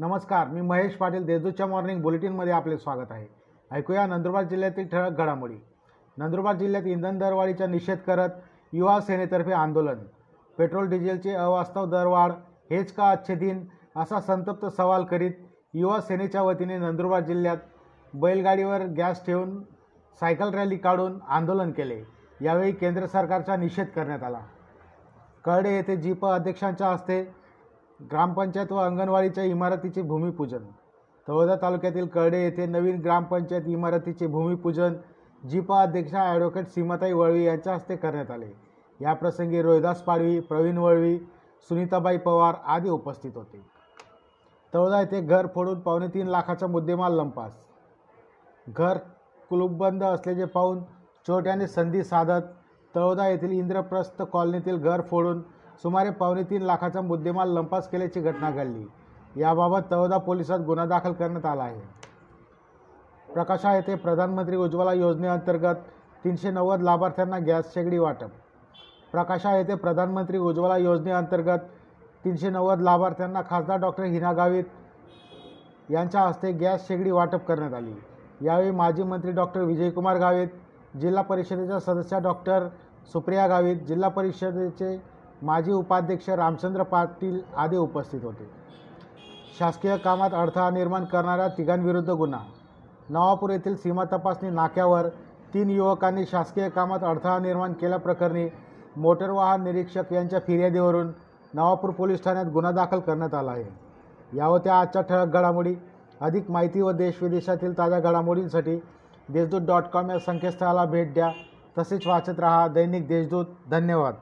नमस्कार मी महेश पाटील देजूच्या मॉर्निंग बुलेटिनमध्ये आपले स्वागत आहे. ऐकूया नंदुरबार जिल्ह्यातील ठळक घडामोडी. नंदुरबार जिल्ह्यात इंधन दरवाढीचा निषेध करत युवा सेनेतर्फे आंदोलन. पेट्रोल डिझेलचे अवास्तव दरवाढ हेच का आजचे दिन? असा संतप्त सवाल करीत युवा सेनेच्या वतीने नंदुरबार जिल्ह्यात बैलगाडीवर गॅस ठेवून सायकल रॅली काढून आंदोलन केले. यावेळी केंद्र सरकारचा निषेध करण्यात आला. कळडे येथे जीप अध्यक्षांच्या हस्ते ग्रामपंचायत व अंगणवाडीच्या इमारतीचे भूमिपूजन. तळोदा तालुक्यातील कळडे येथे नवीन ग्रामपंचायत इमारतीचे भूमिपूजन जिपा अध्यक्षा ॲडव्होकेट सीमाताई वळवी यांच्या हस्ते करण्यात आले. याप्रसंगी रोहिदास पाडवी प्रवीण वळवी सुनीताबाई पवार आदी उपस्थित होते. तळोदा येथे घर फोडून पावणे तीन लाखाचा मुद्देमाल लंपास. घर कुलूपबंद असल्याचे पाहून चोरट्याने संधी साधत तळोदा येथील इंद्रप्रस्थ कॉलनीतील घर फोडून सुमारे पावणे तीन लाखाचा मुद्देमाल लंपास केल्याची घटना घडली. याबाबत तळोदा पोलिसात गुन्हा दाखल करण्यात आला आहे. प्रकाशा येथे प्रधानमंत्री उज्ज्वला योजनेअंतर्गत तीनशे नव्वद लाभार्थ्यांना गॅस शेगडी वाटप. प्रकाशा येथे प्रधानमंत्री उज्ज्वला योजनेअंतर्गत तीनशे नव्वद लाभार्थ्यांना खासदार डॉक्टर हिना गावित यांच्या हस्ते गॅस शेगडी वाटप करण्यात आली. यावेळी माजी मंत्री डॉक्टर विजयकुमार गावित जिल्हा परिषदेच्या सदस्या डॉक्टर सुप्रिया गावित जिल्हा परिषदेचे माजी उपाध्यक्ष रामचंद्र पाटील आदी उपस्थित होते. शासकीय कामात अडथळा निर्माण करणाऱ्या तिघांविरुद्ध गुन्हा. नवापूर येथील सीमा तपासणी नाक्यावर तीन युवकांनी शासकीय कामात अडथळा निर्माण केल्याप्रकरणी मोटर वाहन निरीक्षक यांच्या फिर्यादीवरून नवापूर पोलीस ठाण्यात गुन्हा दाखल करण्यात आला आहे. या होत्या आजच्या ठळक घडामोडी अधिक माहिती व देशविदेशातील ताज्या घडामोडींसाठी देशदूत डॉट कॉम या संकेतस्थळाला भेट द्या. तसेच वाचत रहा दैनिक देशदूत. धन्यवाद.